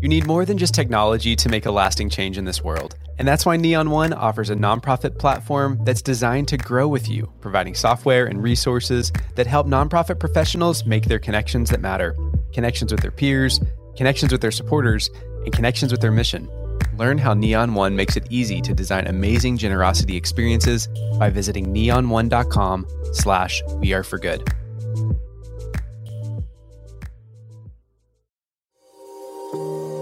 You need more than just technology to make a lasting change in this world. And that's why Neon One offers a nonprofit platform that's designed to grow with you, providing software and resources that help nonprofit professionals make their connections that matter connections with their peers, connections with their supporters, and connections with their mission. Learn how Neon One makes it easy to design amazing generosity experiences by visiting neon1.com slash we are for good.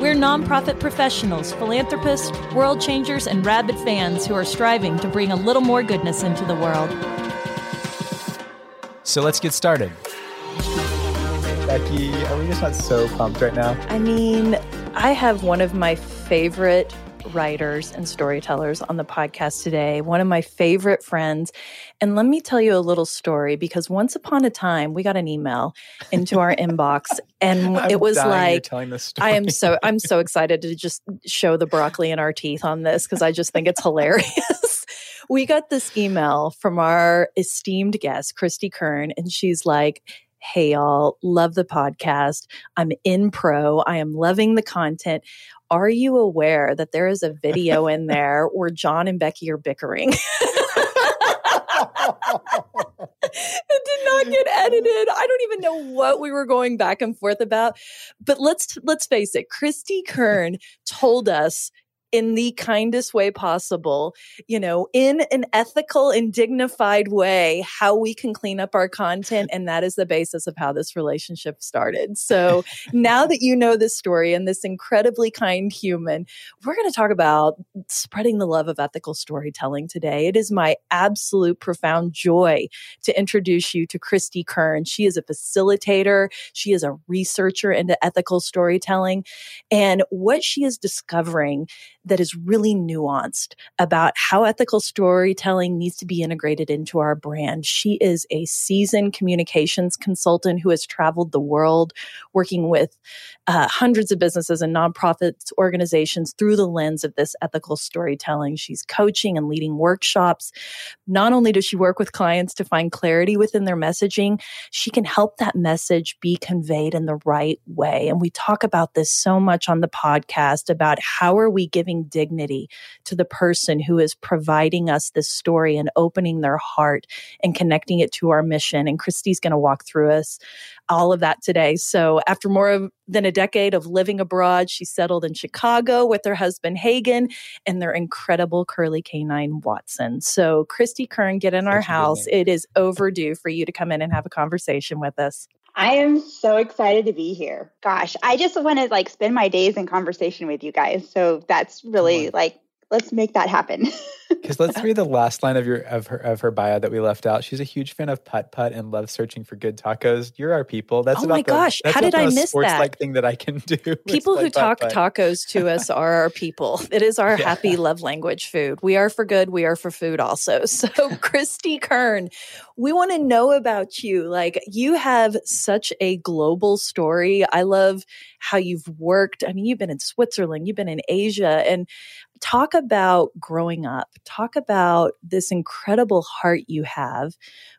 We're nonprofit professionals, philanthropists, world changers, and rabid fans who are striving to bring a little more goodness into the world. So, let's get started. Becky, are we just not so pumped right now? I mean, I have one of my favorite writers and storytellers on the podcast today, one of my favorite friends. And let me tell you a little story because once upon a time we got an email into our inbox and it was like I am so I'm so excited to just show the broccoli in our teeth on this because I just think it's hilarious. we got this email from our esteemed guest, Christy Kern, and she's like, Hey, y'all, love the podcast. I'm in pro. I am loving the content. Are you aware that there is a video in there where John and Becky are bickering? it did not get edited. I don't even know what we were going back and forth about. But let's let's face it, Christy Kern told us in the kindest way possible, you know, in an ethical and dignified way, how we can clean up our content. And that is the basis of how this relationship started. So now that you know this story and this incredibly kind human, we're going to talk about spreading the love of ethical storytelling today. It is my absolute profound joy to introduce you to Christy Kern. She is a facilitator. She is a researcher into ethical storytelling. And what she is discovering that is really nuanced about how ethical storytelling needs to be integrated into our brand. She is a seasoned communications consultant who has traveled the world working with uh, hundreds of businesses and nonprofits organizations through the lens of this ethical storytelling. She's coaching and leading workshops. Not only does she work with clients to find clarity within their messaging, she can help that message be conveyed in the right way. And we talk about this so much on the podcast about how are we giving giving dignity to the person who is providing us this story and opening their heart and connecting it to our mission. And Christy's going to walk through us all of that today. So after more of, than a decade of living abroad, she settled in Chicago with her husband Hagen and their incredible curly canine Watson. So Christy Kern, get in our house. It is overdue for you to come in and have a conversation with us. I am so excited to be here. Gosh, I just want to like spend my days in conversation with you guys. So that's really like let's make that happen. Because let's read the last line of your of her of her bio that we left out. She's a huge fan of putt putt and loves searching for good tacos. You're our people. That's oh my the, gosh! How did I miss sports that? Like thing that I can do. People who talk tacos to us are our people. It is our yeah. happy love language. Food. We are for good. We are for food also. So Christy Kern, we want to know about you. Like you have such a global story. I love how you've worked. I mean, you've been in Switzerland, you've been in Asia, and talk about growing up. Talk about this incredible heart you have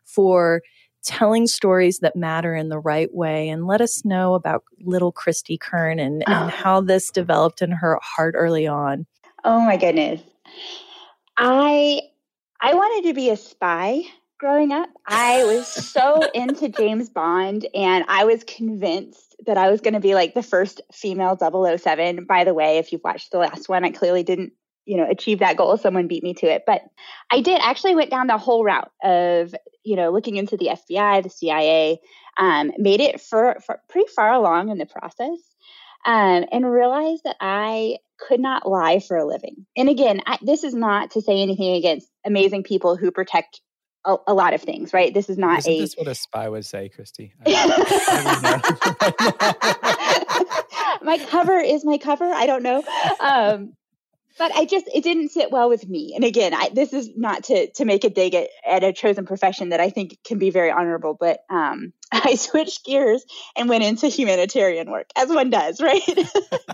for telling stories that matter in the right way and let us know about little Christy Kern and, and oh. how this developed in her heart early on. Oh my goodness. I I wanted to be a spy growing up. I was so into James Bond and I was convinced that I was going to be like the first female 007. By the way, if you've watched the last one, I clearly didn't, you know, achieve that goal. Someone beat me to it. But I did actually went down the whole route of, you know, looking into the FBI, the CIA, um, made it for, for pretty far along in the process. Um, and realized that I could not lie for a living. And again, I, this is not to say anything against amazing people who protect a, a, lot of things, right? This is not Isn't a. This what a spy would say, Christy. my cover is my cover. I don't know. Um, but I just it didn't sit well with me. And again, I, this is not to to make a dig at, at a chosen profession that I think can be very honorable, but um, I switched gears and went into humanitarian work, as one does, right?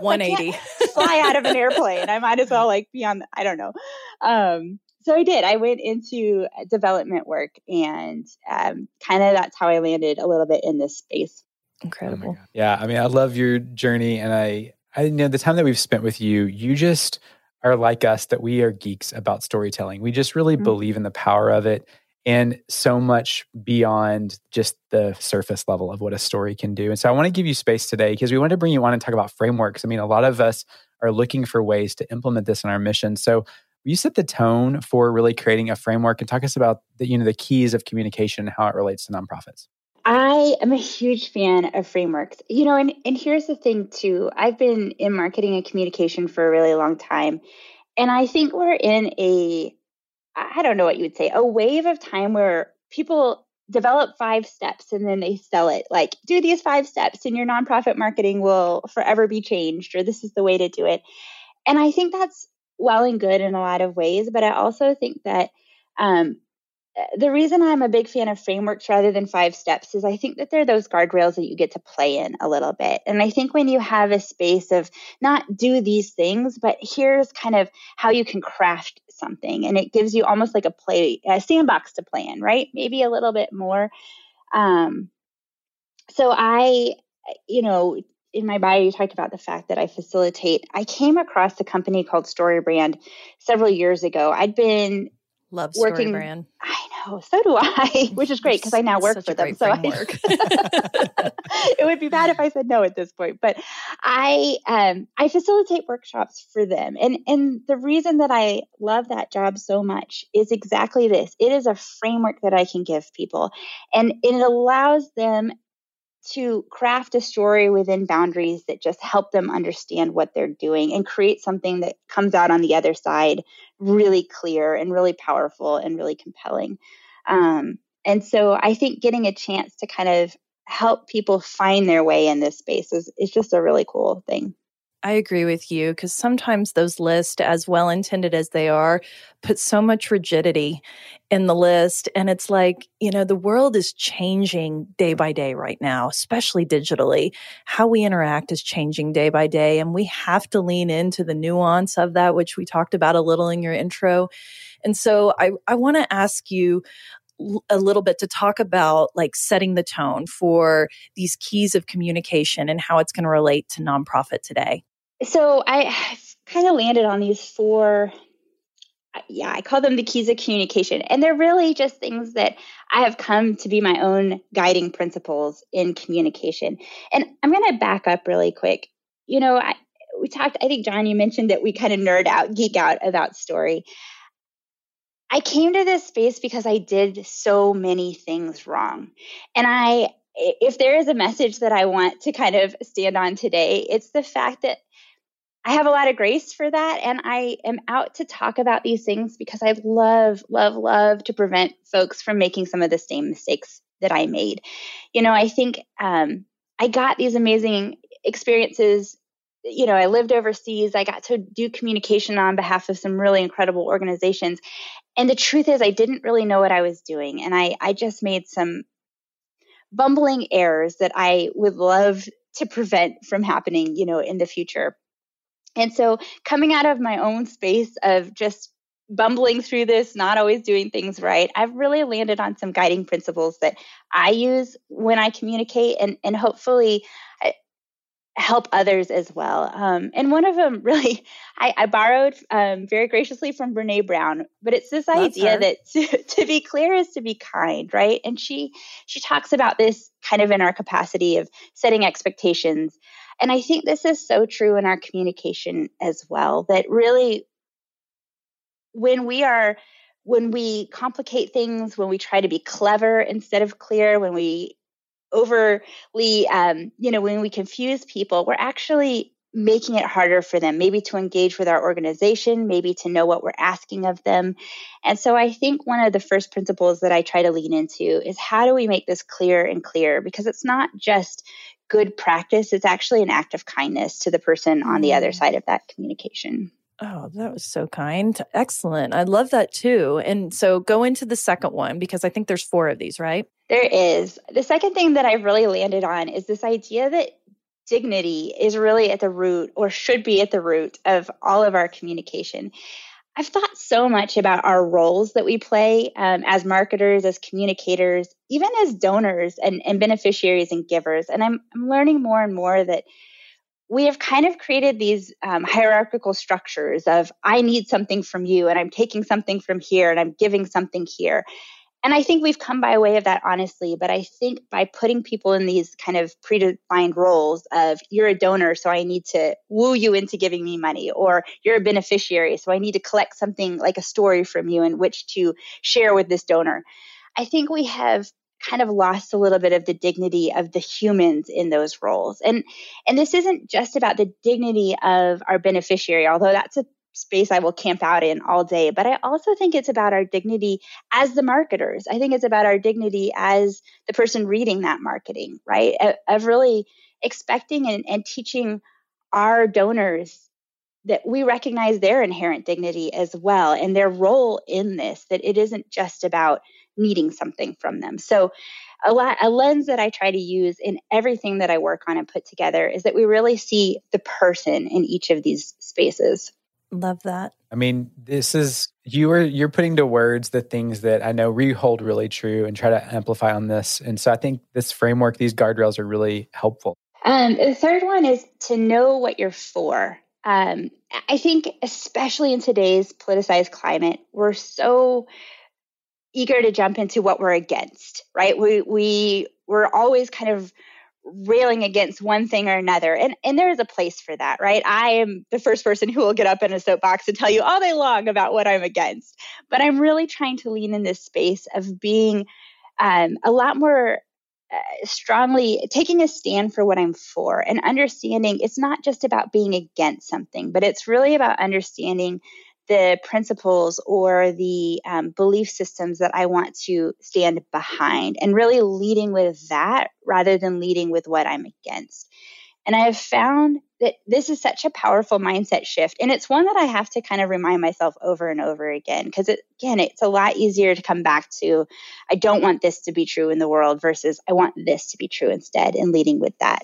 180. fly out of an airplane. I might as well like be on. I don't know. Um, so I did. I went into development work, and um, kind of that's how I landed a little bit in this space. Incredible. Oh yeah, I mean, I love your journey, and I, I you know the time that we've spent with you. You just are like us that we are geeks about storytelling. We just really mm-hmm. believe in the power of it and so much beyond just the surface level of what a story can do. And so I want to give you space today because we want to bring you on and talk about frameworks. I mean, a lot of us are looking for ways to implement this in our mission. So you set the tone for really creating a framework and talk us about the, you know, the keys of communication and how it relates to nonprofits. I am a huge fan of frameworks. You know, and, and here's the thing too. I've been in marketing and communication for a really long time. And I think we're in a I don't know what you would say, a wave of time where people develop five steps and then they sell it like do these five steps and your nonprofit marketing will forever be changed or this is the way to do it. And I think that's well and good in a lot of ways, but I also think that um, the reason I'm a big fan of frameworks rather than five steps is I think that they're those guardrails that you get to play in a little bit. And I think when you have a space of not do these things, but here's kind of how you can craft something, and it gives you almost like a play, a sandbox to play in, right? Maybe a little bit more. Um, so I, you know, in my bio, you talked about the fact that I facilitate. I came across a company called StoryBrand several years ago. I'd been Love working, brand. I know, so do I, which is great because I now work for them. So I, it would be bad if I said no at this point. But I um, I facilitate workshops for them, and and the reason that I love that job so much is exactly this. It is a framework that I can give people, and it allows them to craft a story within boundaries that just help them understand what they're doing and create something that comes out on the other side really clear and really powerful and really compelling. Um, and so I think getting a chance to kind of help people find their way in this space is, is just a really cool thing. I agree with you because sometimes those lists, as well intended as they are, put so much rigidity in the list. And it's like, you know, the world is changing day by day right now, especially digitally. How we interact is changing day by day. And we have to lean into the nuance of that, which we talked about a little in your intro. And so I, I want to ask you a little bit to talk about like setting the tone for these keys of communication and how it's going to relate to nonprofit today. So I kind of landed on these four yeah, I call them the keys of communication. And they're really just things that I have come to be my own guiding principles in communication. And I'm going to back up really quick. You know, I, we talked, I think, John, you mentioned that we kind of nerd out, geek out about story. I came to this space because I did so many things wrong. And I, if there is a message that I want to kind of stand on today, it's the fact that I have a lot of grace for that. And I am out to talk about these things because I love, love, love to prevent folks from making some of the same mistakes that I made. You know, I think um, I got these amazing experiences. You know, I lived overseas. I got to do communication on behalf of some really incredible organizations. And the truth is, I didn't really know what I was doing. And I, I just made some bumbling errors that I would love to prevent from happening, you know, in the future. And so coming out of my own space of just bumbling through this, not always doing things right, I've really landed on some guiding principles that I use when I communicate and, and hopefully uh, help others as well. Um, and one of them really, I, I borrowed um, very graciously from Brene Brown, but it's this idea that to, to be clear is to be kind, right? And she she talks about this kind of in our capacity of setting expectations. And I think this is so true in our communication as well that really, when we are, when we complicate things, when we try to be clever instead of clear, when we overly, um, you know, when we confuse people, we're actually making it harder for them, maybe to engage with our organization, maybe to know what we're asking of them. And so I think one of the first principles that I try to lean into is how do we make this clear and clear? Because it's not just good practice, it's actually an act of kindness to the person on the other mm. side of that communication. Oh, that was so kind. Excellent. I love that too. And so go into the second one because I think there's four of these, right? There is. The second thing that I've really landed on is this idea that dignity is really at the root or should be at the root of all of our communication. I've thought so much about our roles that we play um, as marketers, as communicators, even as donors and, and beneficiaries and givers. And I'm, I'm learning more and more that we have kind of created these um, hierarchical structures of I need something from you, and I'm taking something from here, and I'm giving something here. And I think we've come by way of that honestly, but I think by putting people in these kind of predefined roles of you're a donor, so I need to woo you into giving me money, or you're a beneficiary, so I need to collect something like a story from you in which to share with this donor. I think we have kind of lost a little bit of the dignity of the humans in those roles. And and this isn't just about the dignity of our beneficiary, although that's a space I will camp out in all day. But I also think it's about our dignity as the marketers. I think it's about our dignity as the person reading that marketing, right? Of really expecting and, and teaching our donors that we recognize their inherent dignity as well and their role in this, that it isn't just about needing something from them. So, a, lot, a lens that I try to use in everything that I work on and put together is that we really see the person in each of these spaces. Love that. I mean, this is you are you're putting to words the things that I know we hold really true and try to amplify on this. And so I think this framework, these guardrails are really helpful. Um, the third one is to know what you're for. Um, I think, especially in today's politicized climate, we're so eager to jump into what we're against, right? We we we're always kind of railing against one thing or another. And and there is a place for that right? I am the first person who will get up in a soapbox and tell you all day long about what i'm against. But i'm really trying to lean in this space of being um, a lot more uh, strongly taking a stand for what i'm for and understanding it's not just about being against something but it's really about understanding the principles or the um, belief systems that I want to stand behind and really leading with that rather than leading with what I'm against. And I have found that this is such a powerful mindset shift. And it's one that I have to kind of remind myself over and over again because, it, again, it's a lot easier to come back to I don't want this to be true in the world versus I want this to be true instead and leading with that.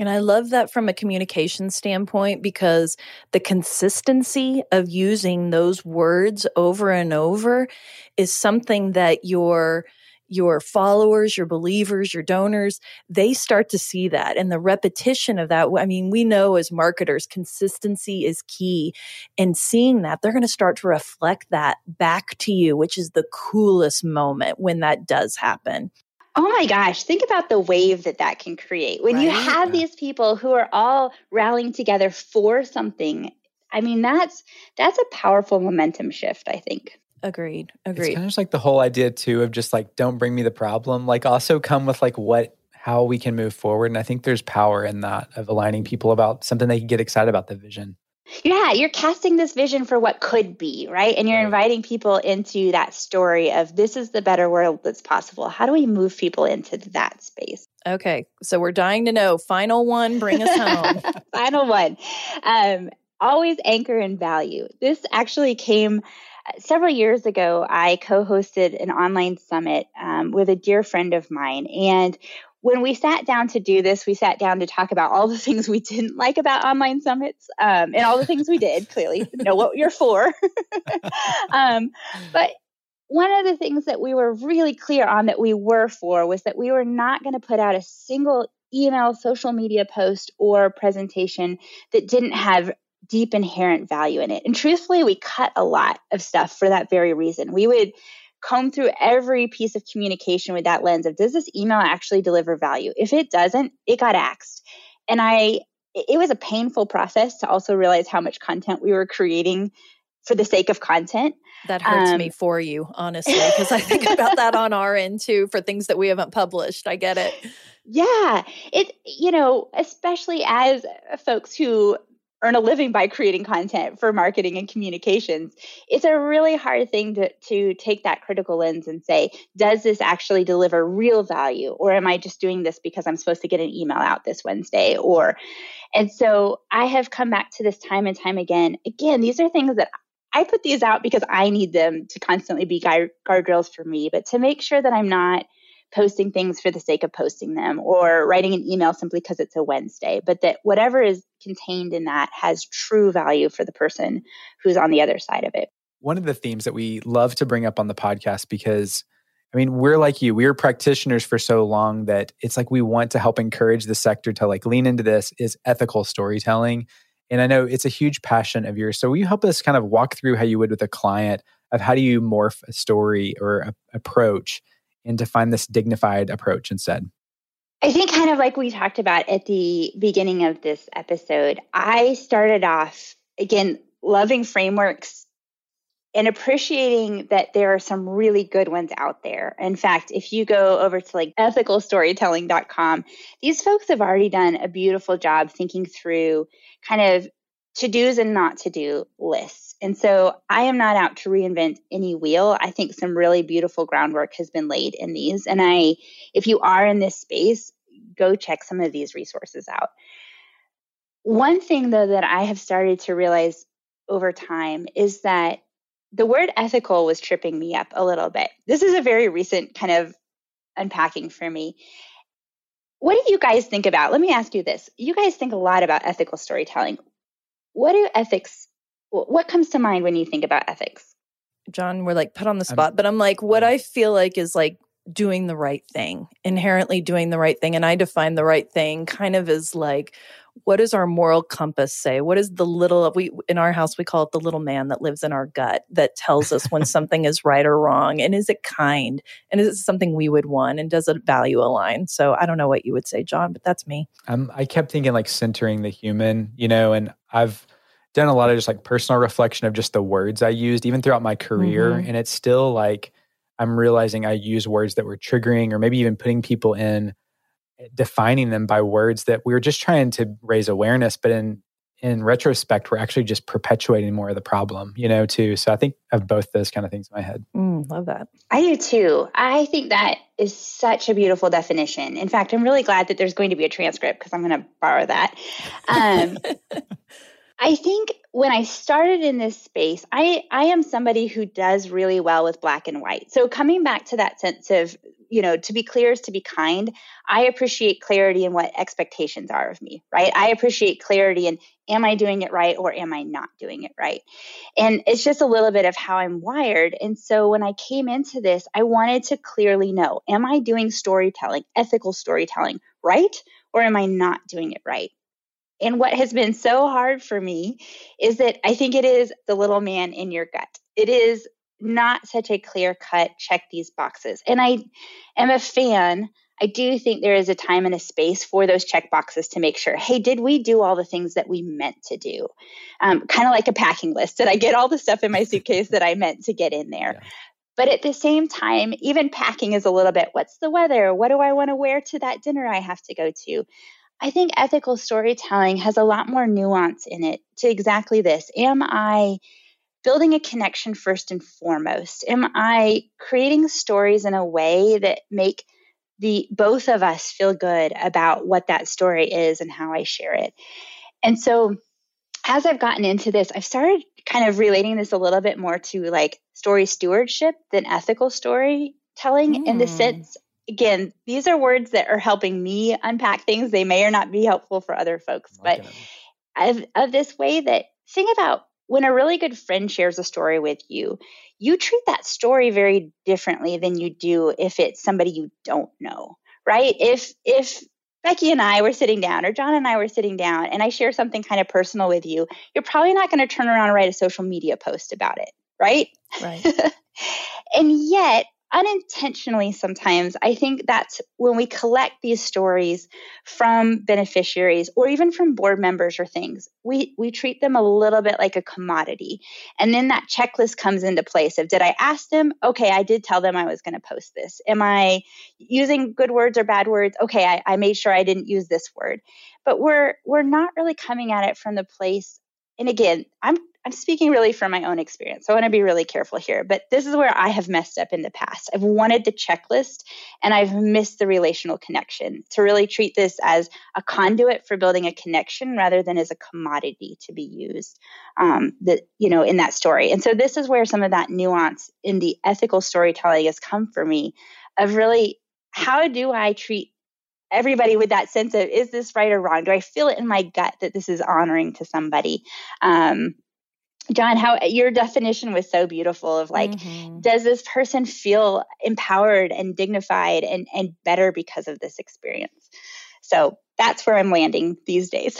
And I love that from a communication standpoint because the consistency of using those words over and over is something that your your followers, your believers, your donors, they start to see that. And the repetition of that, I mean, we know as marketers, consistency is key. And seeing that, they're going to start to reflect that back to you, which is the coolest moment when that does happen. Oh my gosh, think about the wave that that can create. When right? you have these people who are all rallying together for something, I mean that's that's a powerful momentum shift, I think. Agreed. Agreed. It's kind of just like the whole idea too of just like don't bring me the problem. Like also come with like what how we can move forward. And I think there's power in that of aligning people about something they can get excited about the vision yeah you're casting this vision for what could be right? And you're right. inviting people into that story of this is the better world that's possible. How do we move people into that space? Okay so we're dying to know. Final one bring us home. Final one. Um, always anchor in value. This actually came uh, several years ago i co-hosted an online summit um, with a dear friend of mine and when we sat down to do this, we sat down to talk about all the things we didn't like about online summits um, and all the things we did. Clearly, know what you're for. um, but one of the things that we were really clear on that we were for was that we were not going to put out a single email, social media post, or presentation that didn't have deep inherent value in it. And truthfully, we cut a lot of stuff for that very reason. We would comb through every piece of communication with that lens of does this email actually deliver value? If it doesn't, it got axed. And I, it was a painful process to also realize how much content we were creating for the sake of content. That hurts um, me for you, honestly, because I think about that on our end too for things that we haven't published. I get it. Yeah. It, you know, especially as folks who earn a living by creating content for marketing and communications. It's a really hard thing to, to take that critical lens and say, does this actually deliver real value? Or am I just doing this because I'm supposed to get an email out this Wednesday? Or, and so I have come back to this time and time again. Again, these are things that I put these out because I need them to constantly be guard, guardrails for me, but to make sure that I'm not posting things for the sake of posting them or writing an email simply because it's a Wednesday, but that whatever is contained in that has true value for the person who's on the other side of it. One of the themes that we love to bring up on the podcast because I mean, we're like you. We're practitioners for so long that it's like we want to help encourage the sector to like lean into this is ethical storytelling. And I know it's a huge passion of yours. So will you help us kind of walk through how you would with a client of how do you morph a story or a, approach and to find this dignified approach instead? I think, kind of like we talked about at the beginning of this episode, I started off again loving frameworks and appreciating that there are some really good ones out there. In fact, if you go over to like ethicalstorytelling.com, these folks have already done a beautiful job thinking through kind of to do's and not to do lists. And so I am not out to reinvent any wheel. I think some really beautiful groundwork has been laid in these. And I, if you are in this space, go check some of these resources out. One thing though that I have started to realize over time is that the word ethical was tripping me up a little bit. This is a very recent kind of unpacking for me. What do you guys think about? Let me ask you this. You guys think a lot about ethical storytelling. What do ethics what comes to mind when you think about ethics? John, we're like put on the spot, I'm, but I'm like, what I feel like is like doing the right thing, inherently doing the right thing. And I define the right thing kind of as like, what does our moral compass say? What is the little we in our house we call it the little man that lives in our gut that tells us when something is right or wrong? And is it kind? And is it something we would want? And does it value align? So I don't know what you would say, John, but that's me. Um, I kept thinking like centering the human, you know, and I've done a lot of just like personal reflection of just the words I used even throughout my career. Mm-hmm. And it's still like I'm realizing I use words that were triggering or maybe even putting people in defining them by words that we were just trying to raise awareness, but in in retrospect, we're actually just perpetuating more of the problem, you know, too. So I think of both those kind of things in my head. Mm, love that. I do too. I think that is such a beautiful definition. In fact, I'm really glad that there's going to be a transcript because I'm going to borrow that. Um, I think when I started in this space, I, I am somebody who does really well with black and white. So coming back to that sense of, you know, to be clear is to be kind, I appreciate clarity in what expectations are of me, right? I appreciate clarity in am I doing it right or am I not doing it right? And it's just a little bit of how I'm wired. And so when I came into this, I wanted to clearly know, am I doing storytelling, ethical storytelling, right? Or am I not doing it right? And what has been so hard for me is that I think it is the little man in your gut. It is not such a clear cut check these boxes. And I am a fan. I do think there is a time and a space for those check boxes to make sure, hey, did we do all the things that we meant to do? Um, kind of like a packing list. Did I get all the stuff in my suitcase that I meant to get in there? Yeah. But at the same time, even packing is a little bit what's the weather? What do I want to wear to that dinner I have to go to? I think ethical storytelling has a lot more nuance in it to exactly this. Am I building a connection first and foremost? Am I creating stories in a way that make the both of us feel good about what that story is and how I share it? And so as I've gotten into this, I've started kind of relating this a little bit more to like story stewardship than ethical storytelling mm. in the hmm. sense again, these are words that are helping me unpack things. They may or not be helpful for other folks, but of, of this way that think about when a really good friend shares a story with you, you treat that story very differently than you do if it's somebody you don't know, right? If if Becky and I were sitting down, or John and I were sitting down, and I share something kind of personal with you, you're probably not going to turn around and write a social media post about it, right? Right. and yet, unintentionally sometimes i think that's when we collect these stories from beneficiaries or even from board members or things we we treat them a little bit like a commodity. And then that checklist comes into place of did i ask them? Okay i did tell them i was going to post this. Am i using good words or bad words? Okay I, I made sure i didn't use this word. But we're we're not really coming at it from the place and again, I'm I'm speaking really from my own experience. So I want to be really careful here, but this is where I have messed up in the past. I've wanted the checklist and I've missed the relational connection to really treat this as a conduit for building a connection rather than as a commodity to be used um, that, you know, in that story. And so this is where some of that nuance in the ethical storytelling has come for me of really how do I treat everybody with that sense of is this right or wrong? Do I feel it in my gut that this is honoring to somebody? Um, John, how your definition was so beautiful of like, mm-hmm. does this person feel empowered and dignified and, and better because of this experience? So that's where I'm landing these days.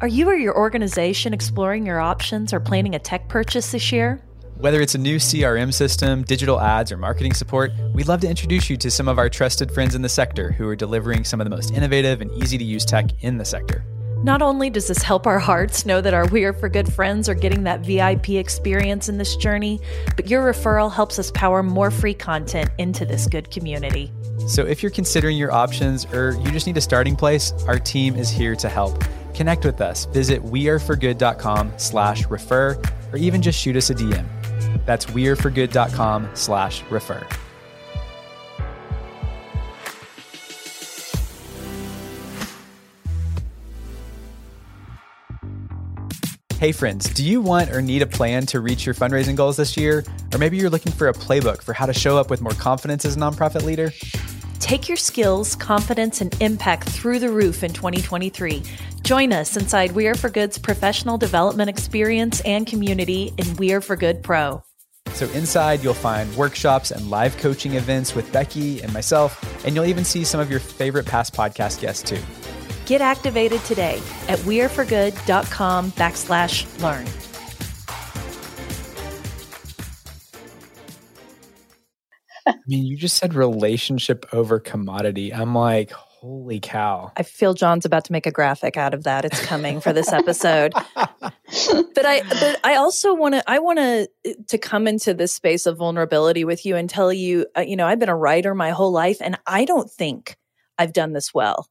Are you or your organization exploring your options or planning a tech purchase this year? Whether it's a new CRM system, digital ads, or marketing support, we'd love to introduce you to some of our trusted friends in the sector who are delivering some of the most innovative and easy to use tech in the sector. Not only does this help our hearts know that our We Are for Good friends are getting that VIP experience in this journey, but your referral helps us power more free content into this good community. So if you're considering your options or you just need a starting place, our team is here to help. Connect with us. Visit weareforgood.com slash refer or even just shoot us a DM. That's weareforgood.com slash refer. Hey friends, do you want or need a plan to reach your fundraising goals this year? Or maybe you're looking for a playbook for how to show up with more confidence as a nonprofit leader? Take your skills, confidence, and impact through the roof in 2023. Join us inside We Are for Good's professional development experience and community in We Are for Good Pro. So, inside, you'll find workshops and live coaching events with Becky and myself, and you'll even see some of your favorite past podcast guests too. Get activated today at weareforgood.com backslash learn. I mean, you just said relationship over commodity. I'm like, holy cow. I feel John's about to make a graphic out of that. It's coming for this episode. but I but I also want to I want to to come into this space of vulnerability with you and tell you, uh, you know, I've been a writer my whole life and I don't think I've done this well,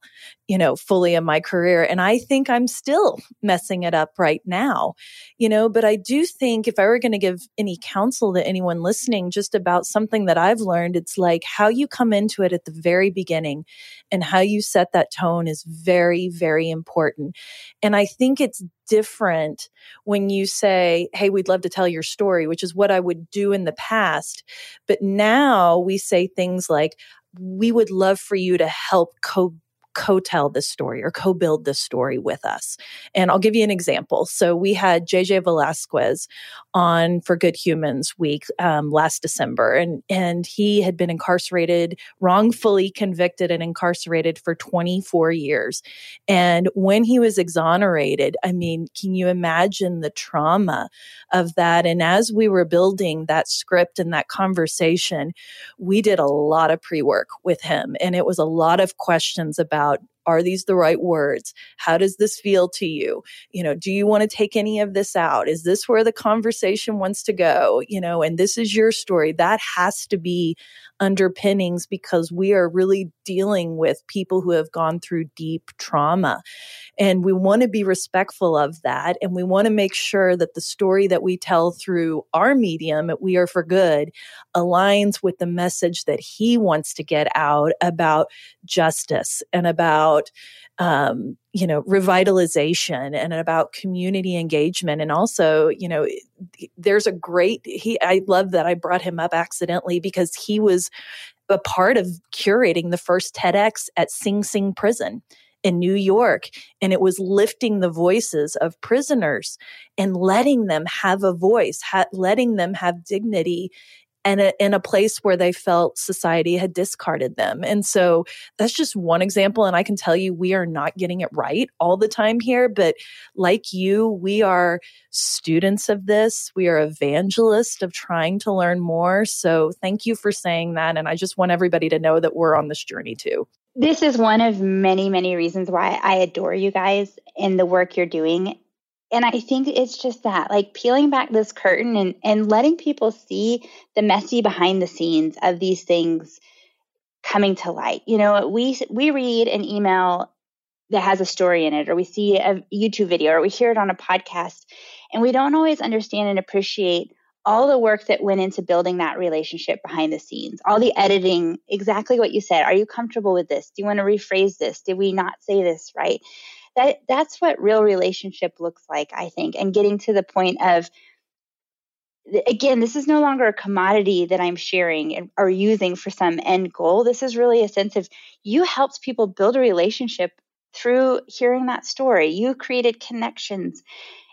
you know, fully in my career. And I think I'm still messing it up right now, you know, but I do think if I were going to give any counsel to anyone listening just about something that I've learned, it's like how you come into it at the very beginning and how you set that tone is very, very important. And I think it's different when you say, Hey, we'd love to tell your story, which is what I would do in the past. But now we say things like, we would love for you to help co co-tell this story or co-build this story with us. And I'll give you an example. So we had JJ Velazquez on for Good Humans Week um, last December, and and he had been incarcerated, wrongfully convicted and incarcerated for 24 years. And when he was exonerated, I mean, can you imagine the trauma of that? And as we were building that script and that conversation, we did a lot of pre-work with him, and it was a lot of questions about about are these the right words? How does this feel to you? You know, do you want to take any of this out? Is this where the conversation wants to go? You know, and this is your story. That has to be underpinnings because we are really dealing with people who have gone through deep trauma. And we want to be respectful of that. And we want to make sure that the story that we tell through our medium at We Are for Good aligns with the message that he wants to get out about justice and about um, you know revitalization and about community engagement and also you know there's a great he i love that i brought him up accidentally because he was a part of curating the first tedx at sing sing prison in New York. And it was lifting the voices of prisoners and letting them have a voice, ha- letting them have dignity and a, in a place where they felt society had discarded them. And so that's just one example. And I can tell you, we are not getting it right all the time here. But like you, we are students of this. We are evangelists of trying to learn more. So thank you for saying that. And I just want everybody to know that we're on this journey too. This is one of many, many reasons why I adore you guys and the work you're doing and I think it's just that, like peeling back this curtain and, and letting people see the messy behind the scenes of these things coming to light. You know, we we read an email that has a story in it, or we see a YouTube video, or we hear it on a podcast, and we don't always understand and appreciate all the work that went into building that relationship behind the scenes, all the editing, exactly what you said. Are you comfortable with this? Do you want to rephrase this? Did we not say this right? That that's what real relationship looks like, I think, and getting to the point of again, this is no longer a commodity that I'm sharing or using for some end goal. This is really a sense of you helped people build a relationship through hearing that story. You created connections.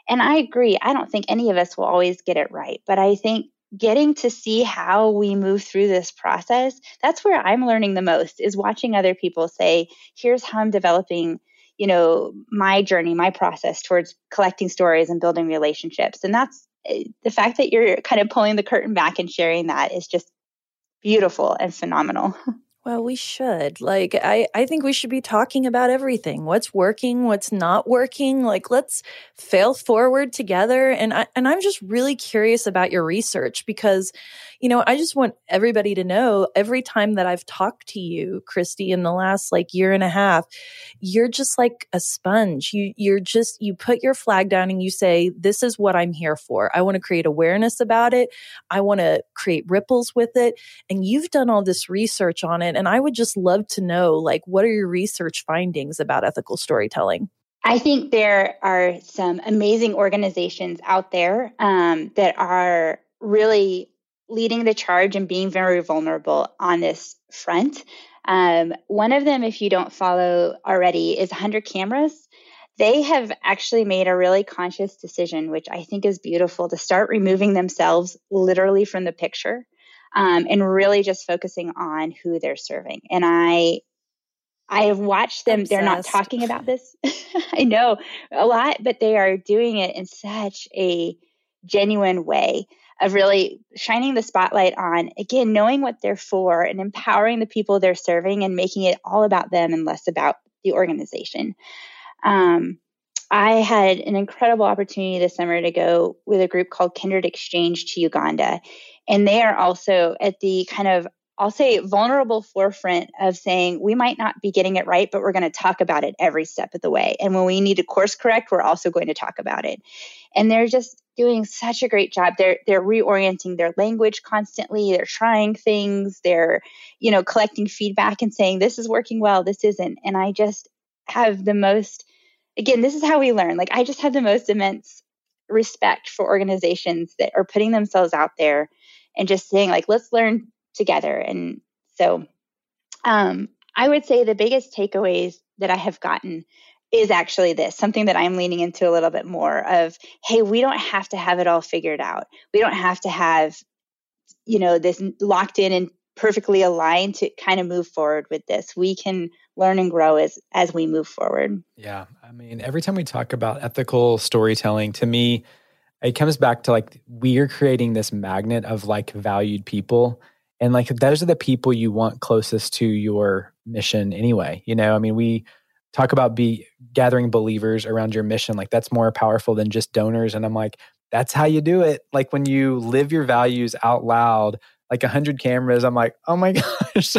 And I agree. I don't think any of us will always get it right, but I think getting to see how we move through this process, that's where I'm learning the most is watching other people say, here's how I'm developing you know my journey my process towards collecting stories and building relationships and that's uh, the fact that you're kind of pulling the curtain back and sharing that is just beautiful and phenomenal. Well, we should. Like I I think we should be talking about everything. What's working, what's not working. Like let's fail forward together and I and I'm just really curious about your research because you know, I just want everybody to know every time that I've talked to you, Christy, in the last like year and a half, you're just like a sponge. You, you're just, you put your flag down and you say, this is what I'm here for. I want to create awareness about it. I want to create ripples with it. And you've done all this research on it. And I would just love to know, like, what are your research findings about ethical storytelling? I think there are some amazing organizations out there um, that are really leading the charge and being very vulnerable on this front. Um, one of them, if you don't follow already, is 100 Cameras. They have actually made a really conscious decision, which I think is beautiful, to start removing themselves literally from the picture um, and really just focusing on who they're serving. And I I have watched them. Obsessed. They're not talking about this. I know a lot, but they are doing it in such a genuine way of really shining the spotlight on, again, knowing what they're for and empowering the people they're serving and making it all about them and less about the organization. Um, I had an incredible opportunity this summer to go with a group called Kindred Exchange to Uganda. And they are also at the kind of I'll say vulnerable forefront of saying we might not be getting it right, but we're going to talk about it every step of the way. And when we need to course correct, we're also going to talk about it. And they're just doing such a great job. They're they're reorienting their language constantly. They're trying things. They're, you know, collecting feedback and saying this is working well, this isn't. And I just have the most again, this is how we learn. Like I just have the most immense respect for organizations that are putting themselves out there and just saying like let's learn together. And so um, I would say the biggest takeaways that I have gotten is actually this something that I'm leaning into a little bit more of hey, we don't have to have it all figured out. We don't have to have, you know, this locked in and perfectly aligned to kind of move forward with this. We can learn and grow as as we move forward. Yeah. I mean, every time we talk about ethical storytelling, to me, it comes back to like we are creating this magnet of like valued people and like those are the people you want closest to your mission anyway you know i mean we talk about be gathering believers around your mission like that's more powerful than just donors. And i'm like that's how you do it. Like when you live your values out loud like 100 cameras i'm like oh my gosh.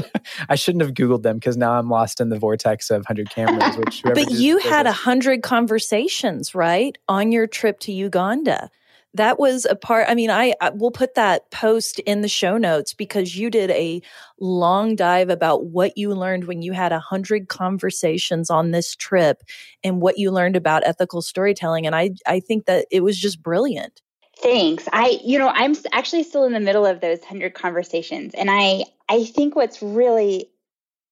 I shouldn't have googled them because now i'm lost in the vortex of 100 cameras which but you had 100 conversations right on your trip to uganda that was a part i mean I, I will put that post in the show notes because you did a long dive about what you learned when you had a hundred conversations on this trip and what you learned about ethical storytelling. And i i think that it was just brilliant. Thanks. I you know i'm actually still in the middle of those hundred conversations. And i i think what's really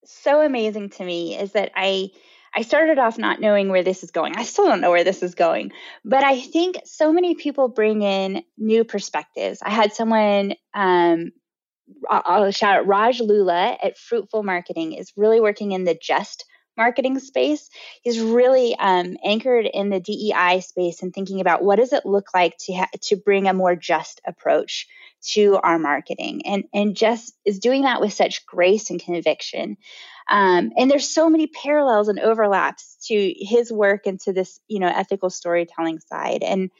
so amazing to me is that i I started off not knowing where this is going. I still don't know where this is going, but I think so many people bring in new perspectives. I had someone, um, I'll shout out Raj Lula at Fruitful Marketing is really working in the just marketing space. He's really um, anchored in the DEI space and thinking about what does it look like to ha- to bring a more just approach to our marketing, and and just is doing that with such grace and conviction. Um, and there's so many parallels and overlaps to his work and to this, you know, ethical storytelling side. And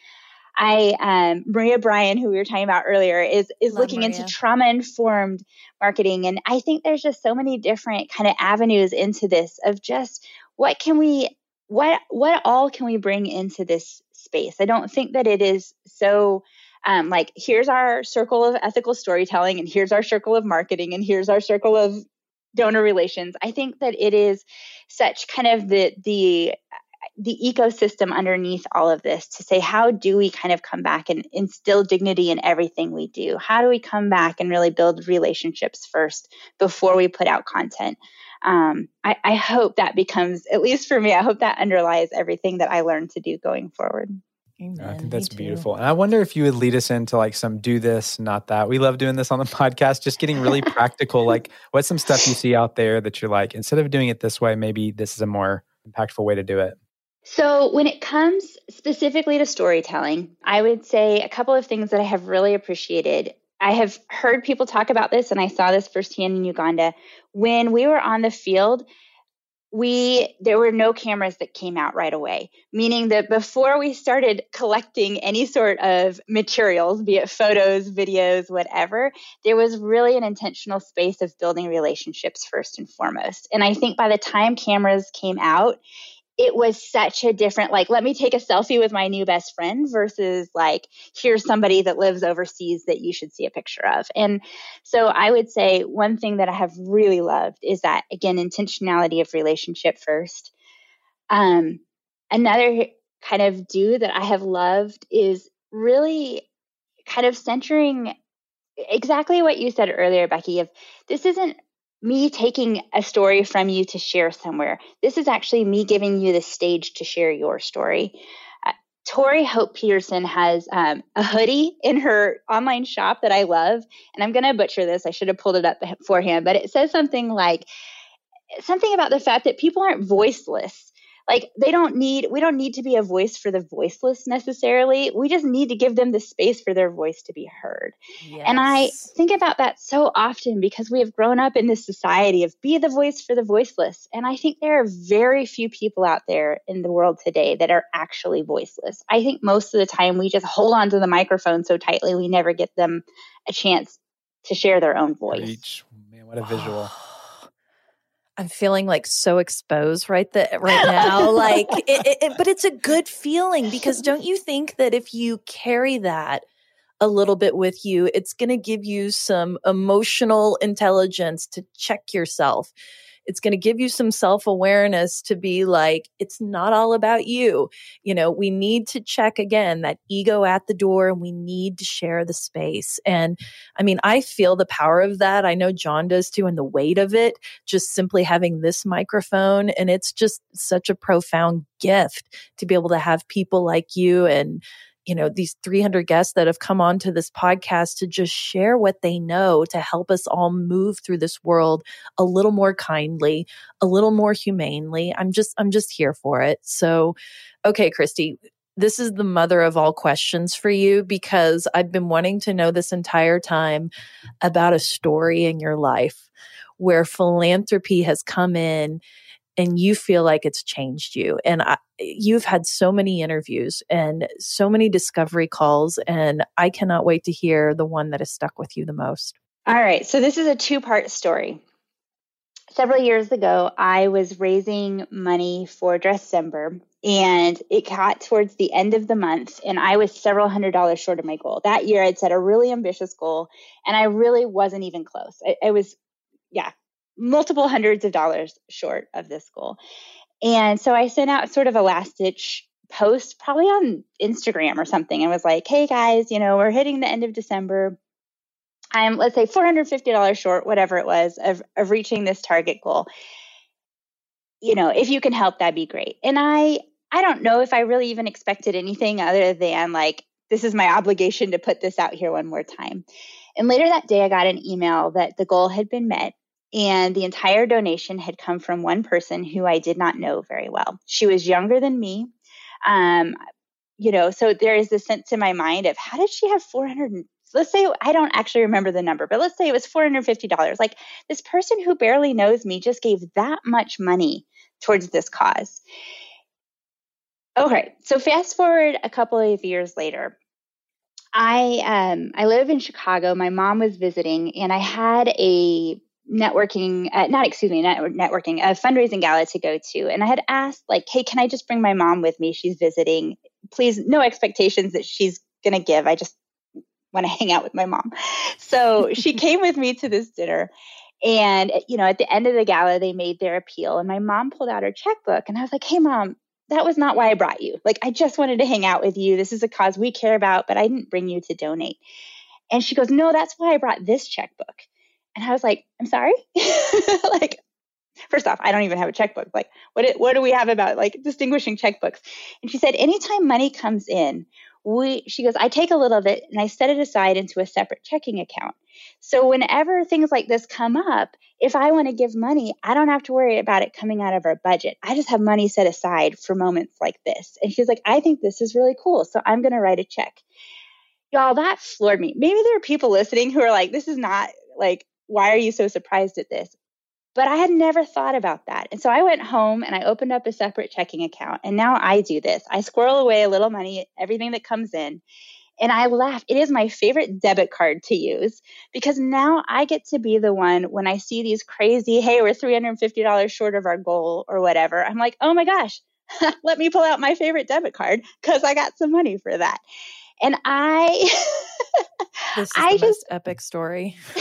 I um, Maria Bryan, who we were talking about earlier, is is Love looking Maria. into trauma informed marketing, and I think there's just so many different kind of avenues into this of just what can we what what all can we bring into this space. I don't think that it is so um, like here's our circle of ethical storytelling and here's our circle of marketing and here's our circle of donor relations. I think that it is such kind of the the the ecosystem underneath all of this to say how do we kind of come back and instill dignity in everything we do how do we come back and really build relationships first before we put out content um, I, I hope that becomes at least for me i hope that underlies everything that i learned to do going forward Amen. I think that's beautiful. And I wonder if you would lead us into like some do this, not that. We love doing this on the podcast, just getting really practical. Like, what's some stuff you see out there that you're like, instead of doing it this way, maybe this is a more impactful way to do it? So, when it comes specifically to storytelling, I would say a couple of things that I have really appreciated. I have heard people talk about this, and I saw this firsthand in Uganda. When we were on the field, we there were no cameras that came out right away meaning that before we started collecting any sort of materials be it photos videos whatever there was really an intentional space of building relationships first and foremost. And i think by the time cameras came out it was such a different like let me take a selfie with my new best friend versus like here's somebody that lives overseas that you should see a picture of. And so i would say one thing that i have really loved is that again intentionality of relationship first. Um another kind of do that i have loved is really kind of centering exactly what you said earlier becky of this isn't me taking a story from you to share somewhere. This is actually me giving you the stage to share your story. Uh, Tori Hope Petersen has um, a hoodie in her online shop that I love, and I'm going to butcher this. I should have pulled it up beforehand, but it says something like something about the fact that people aren't voiceless like they don't need we don't need to be a voice for the voiceless necessarily. We just need to give them the space for their voice to be heard. Yes. and i think about that so often because we have grown up in this society of be the voice for the voiceless. And i think there are very few people out there in the world today that are actually voiceless. I think most of the time we just hold on to the microphone so tightly we never get them a chance to share their own voice. Man what a visual I'm feeling like so exposed right that right now. like, it, it, it, but it's a good feeling because don't you think that if you carry that a little bit with you, it's going to give you some emotional intelligence to check yourself it's going to give you some self awareness to be like, it's not all about you. You know, we need to check again that ego at the door and we need to share the space. And I mean, I feel the power of that. I know John does too, and the weight of it, just simply having this microphone. And it's just such a profound gift to be able to have people like you and, you know, these 300 guests that have come on to this podcast to just share what they know to help us all move through this world a little more kindly, a little more humanely. I'm just, I'm just here for it. So, okay, Christy, this is the mother of all questions for you because I've been wanting to know this entire time about a story in your life where philanthropy has come in and you feel like it's changed you. And I, you've had so many interviews and so many discovery calls, and I cannot wait to hear the one that has stuck with you the most. All right. So, this is a two part story. Several years ago, I was raising money for December, and it got towards the end of the month, and I was several hundred dollars short of my goal. That year, I'd set a really ambitious goal, and I really wasn't even close. I, I was, yeah, multiple hundreds of dollars short of this goal. And so I sent out sort of a last ditch post, probably on Instagram or something, and was like, hey guys, you know, we're hitting the end of December. I'm, let's say, $450 short, whatever it was, of, of reaching this target goal. You know, if you can help, that'd be great. And I, I don't know if I really even expected anything other than like, this is my obligation to put this out here one more time. And later that day, I got an email that the goal had been met and the entire donation had come from one person who I did not know very well. She was younger than me. Um, you know, so there is this sense in my mind of how did she have 400 let's say I don't actually remember the number, but let's say it was $450. Like this person who barely knows me just gave that much money towards this cause. Okay, so fast forward a couple of years later, I um I live in Chicago. My mom was visiting, and I had a networking, uh, not excuse me, net, networking, a fundraising gala to go to, and I had asked like, "Hey, can I just bring my mom with me? She's visiting. Please, no expectations that she's gonna give. I just want to hang out with my mom." So she came with me to this dinner. And you know, at the end of the gala, they made their appeal, and my mom pulled out her checkbook, and I was like, "Hey, mom, that was not why I brought you. Like, I just wanted to hang out with you. This is a cause we care about, but I didn't bring you to donate. And she goes, No, that's why I brought this checkbook. And I was like, I'm sorry? like, first off, I don't even have a checkbook. Like, what, what do we have about like distinguishing checkbooks? And she said, Anytime money comes in, we, she goes, I take a little of it and I set it aside into a separate checking account. So whenever things like this come up, if I want to give money, I don't have to worry about it coming out of our budget. I just have money set aside for moments like this. And she's like, I think this is really cool. So I'm going to write a check. Y'all, that floored me. Maybe there are people listening who are like, this is not like, why are you so surprised at this? But I had never thought about that. And so I went home and I opened up a separate checking account. And now I do this. I squirrel away a little money, everything that comes in. And I laugh. It is my favorite debit card to use because now I get to be the one when I see these crazy, hey, we're $350 short of our goal or whatever. I'm like, oh my gosh, let me pull out my favorite debit card because I got some money for that. And I, this is I the just, most epic story.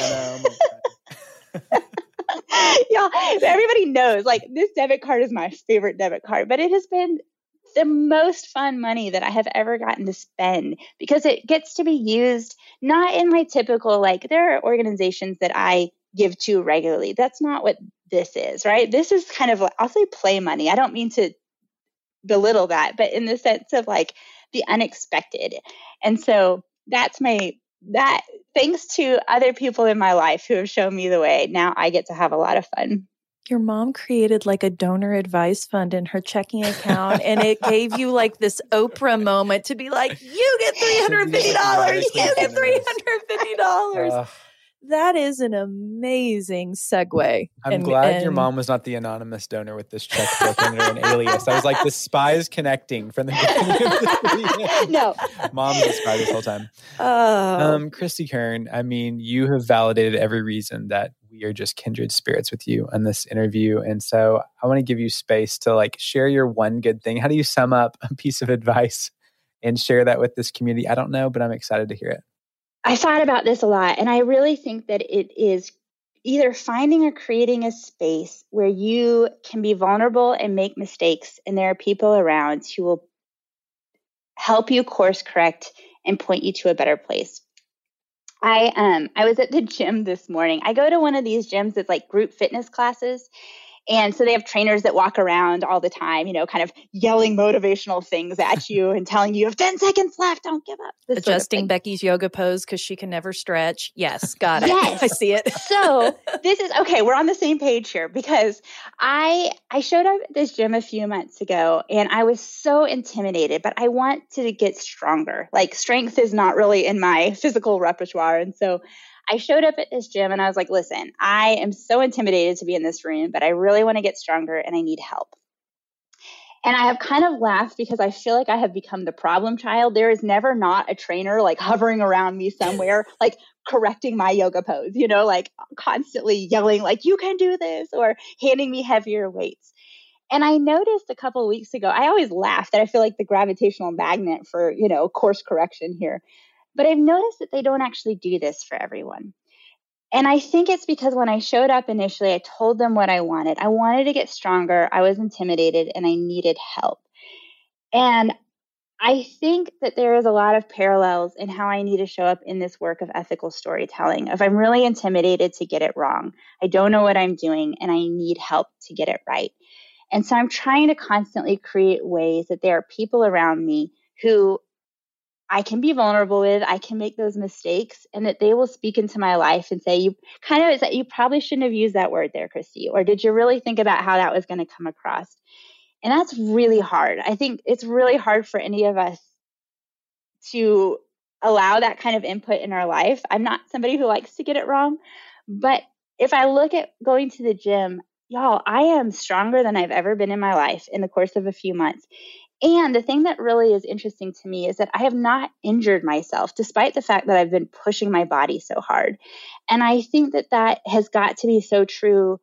Y'all, everybody knows like this debit card is my favorite debit card, but it has been the most fun money that I have ever gotten to spend because it gets to be used not in my typical, like, there are organizations that I give to regularly. That's not what this is, right? This is kind of, I'll say play money. I don't mean to belittle that, but in the sense of like the unexpected. And so that's my, that thanks to other people in my life who have shown me the way, now I get to have a lot of fun your mom created like a donor advice fund in her checking account and it gave you like this Oprah moment to be like, you get $350. You get $350. That is an amazing segue. I'm and, glad and, your mom was not the anonymous donor with this checkbook under an alias. I was like, the spy is connecting from the beginning. no, mom was a spy this whole time. Uh, um, Christy Kern, I mean, you have validated every reason that we are just kindred spirits with you in this interview. And so I want to give you space to like share your one good thing. How do you sum up a piece of advice and share that with this community? I don't know, but I'm excited to hear it. I thought about this a lot, and I really think that it is either finding or creating a space where you can be vulnerable and make mistakes, and there are people around who will help you course correct and point you to a better place. I um I was at the gym this morning. I go to one of these gyms that's like group fitness classes and so they have trainers that walk around all the time, you know, kind of yelling motivational things at you and telling you you have 10 seconds left, don't give up. Adjusting sort of Becky's yoga pose because she can never stretch. Yes, got it. Yes. I see it. so this is okay, we're on the same page here because I I showed up at this gym a few months ago and I was so intimidated, but I want to get stronger. Like strength is not really in my physical repertoire. And so I showed up at this gym and I was like, listen, I am so intimidated to be in this room, but I really want to get stronger and I need help. And I have kind of laughed because I feel like I have become the problem child. There is never not a trainer like hovering around me somewhere, like correcting my yoga pose, you know, like constantly yelling, like, you can do this, or handing me heavier weights. And I noticed a couple weeks ago, I always laugh that I feel like the gravitational magnet for, you know, course correction here. But I've noticed that they don't actually do this for everyone. And I think it's because when I showed up initially, I told them what I wanted. I wanted to get stronger, I was intimidated, and I needed help. And I think that there is a lot of parallels in how I need to show up in this work of ethical storytelling. If I'm really intimidated to get it wrong, I don't know what I'm doing, and I need help to get it right. And so I'm trying to constantly create ways that there are people around me who I can be vulnerable with, I can make those mistakes, and that they will speak into my life and say, You kind of is that you probably shouldn't have used that word there, Christy, or did you really think about how that was going to come across? And that's really hard. I think it's really hard for any of us to allow that kind of input in our life. I'm not somebody who likes to get it wrong, but if I look at going to the gym, y'all, I am stronger than I've ever been in my life in the course of a few months. And the thing that really is interesting to me is that I have not injured myself, despite the fact that I've been pushing my body so hard. And I think that that has got to be so true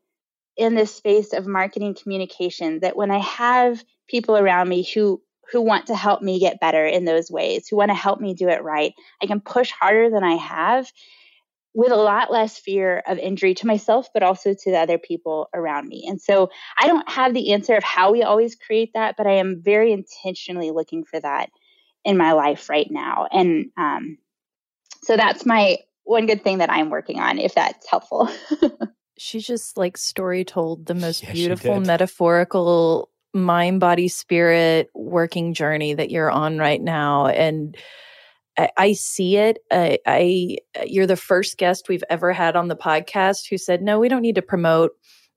in this space of marketing communication that when I have people around me who who want to help me get better in those ways, who want to help me do it right, I can push harder than I have with a lot less fear of injury to myself, but also to the other people around me. And so I don't have the answer of how we always create that, but I am very intentionally looking for that in my life right now. And um, so that's my one good thing that I'm working on, if that's helpful. she just like story told the most yeah, beautiful metaphorical mind body spirit working journey that you're on right now and I, see it. I, I, you're the first guest we've ever had on the podcast who said, "No, we don't need to promote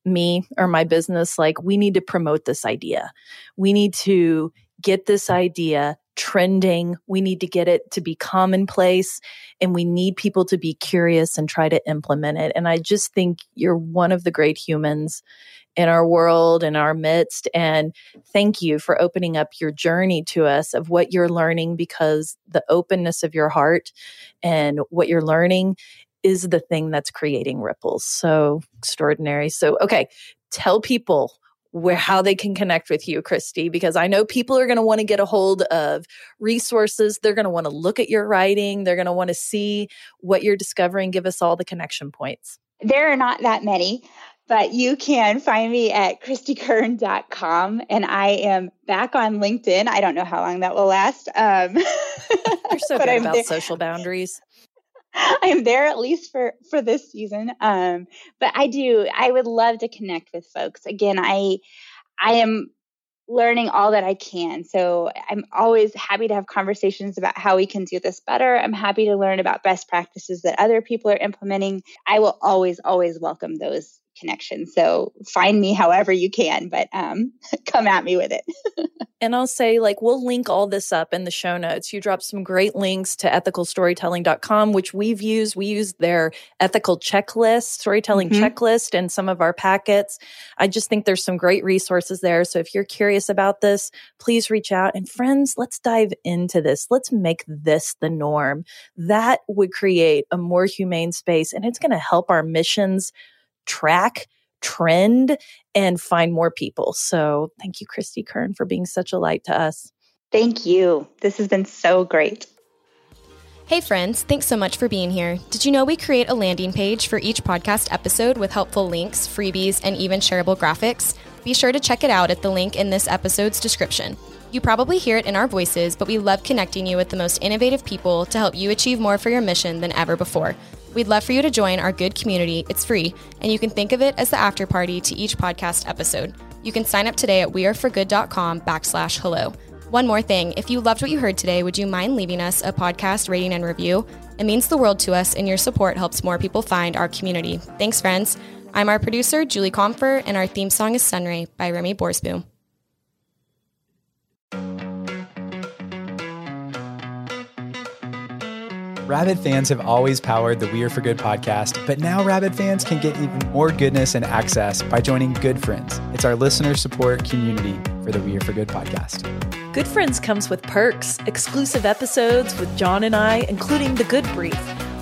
me or my business. Like, we need to promote this idea. We need to get this idea trending. We need to get it to be commonplace and we need people to be curious and try to implement it. And I just think you're one of the great humans in our world, in our midst. And thank you for opening up your journey to us of what you're learning because the openness of your heart and what you're learning is the thing that's creating ripples. So extraordinary. So, okay, tell people where how they can connect with you christy because i know people are going to want to get a hold of resources they're going to want to look at your writing they're going to want to see what you're discovering give us all the connection points there are not that many but you can find me at christykern.com and I am back on LinkedIn. I don't know how long that will last. Um, You're so good I'm about there. social boundaries. I am there at least for for this season. Um, but I do. I would love to connect with folks. Again, I I am learning all that I can. So I'm always happy to have conversations about how we can do this better. I'm happy to learn about best practices that other people are implementing. I will always, always welcome those connection. So find me however you can, but um, come at me with it. and I'll say, like, we'll link all this up in the show notes. You dropped some great links to ethicalstorytelling.com, which we've used. We use their ethical checklist, storytelling mm-hmm. checklist, and some of our packets. I just think there's some great resources there. So if you're curious about this, please reach out. And friends, let's dive into this. Let's make this the norm. That would create a more humane space, and it's going to help our missions track trend and find more people. So thank you, Christy Kern, for being such a light to us. Thank you. This has been so great. Hey, friends, thanks so much for being here. Did you know we create a landing page for each podcast episode with helpful links, freebies, and even shareable graphics? Be sure to check it out at the link in this episode's description. You probably hear it in our voices, but we love connecting you with the most innovative people to help you achieve more for your mission than ever before. We'd love for you to join our good community. It's free, and you can think of it as the after party to each podcast episode. You can sign up today at weareforgood.com backslash hello. One more thing, if you loved what you heard today, would you mind leaving us a podcast rating and review? It means the world to us, and your support helps more people find our community. Thanks, friends. I'm our producer, Julie Comfer, and our theme song is Sunray by Remy Borsboom. Rabid fans have always powered the We Are for Good podcast, but now Rabid fans can get even more goodness and access by joining Good Friends. It's our listener support community for the We Are for Good podcast. Good Friends comes with perks, exclusive episodes with John and I, including the Good Brief,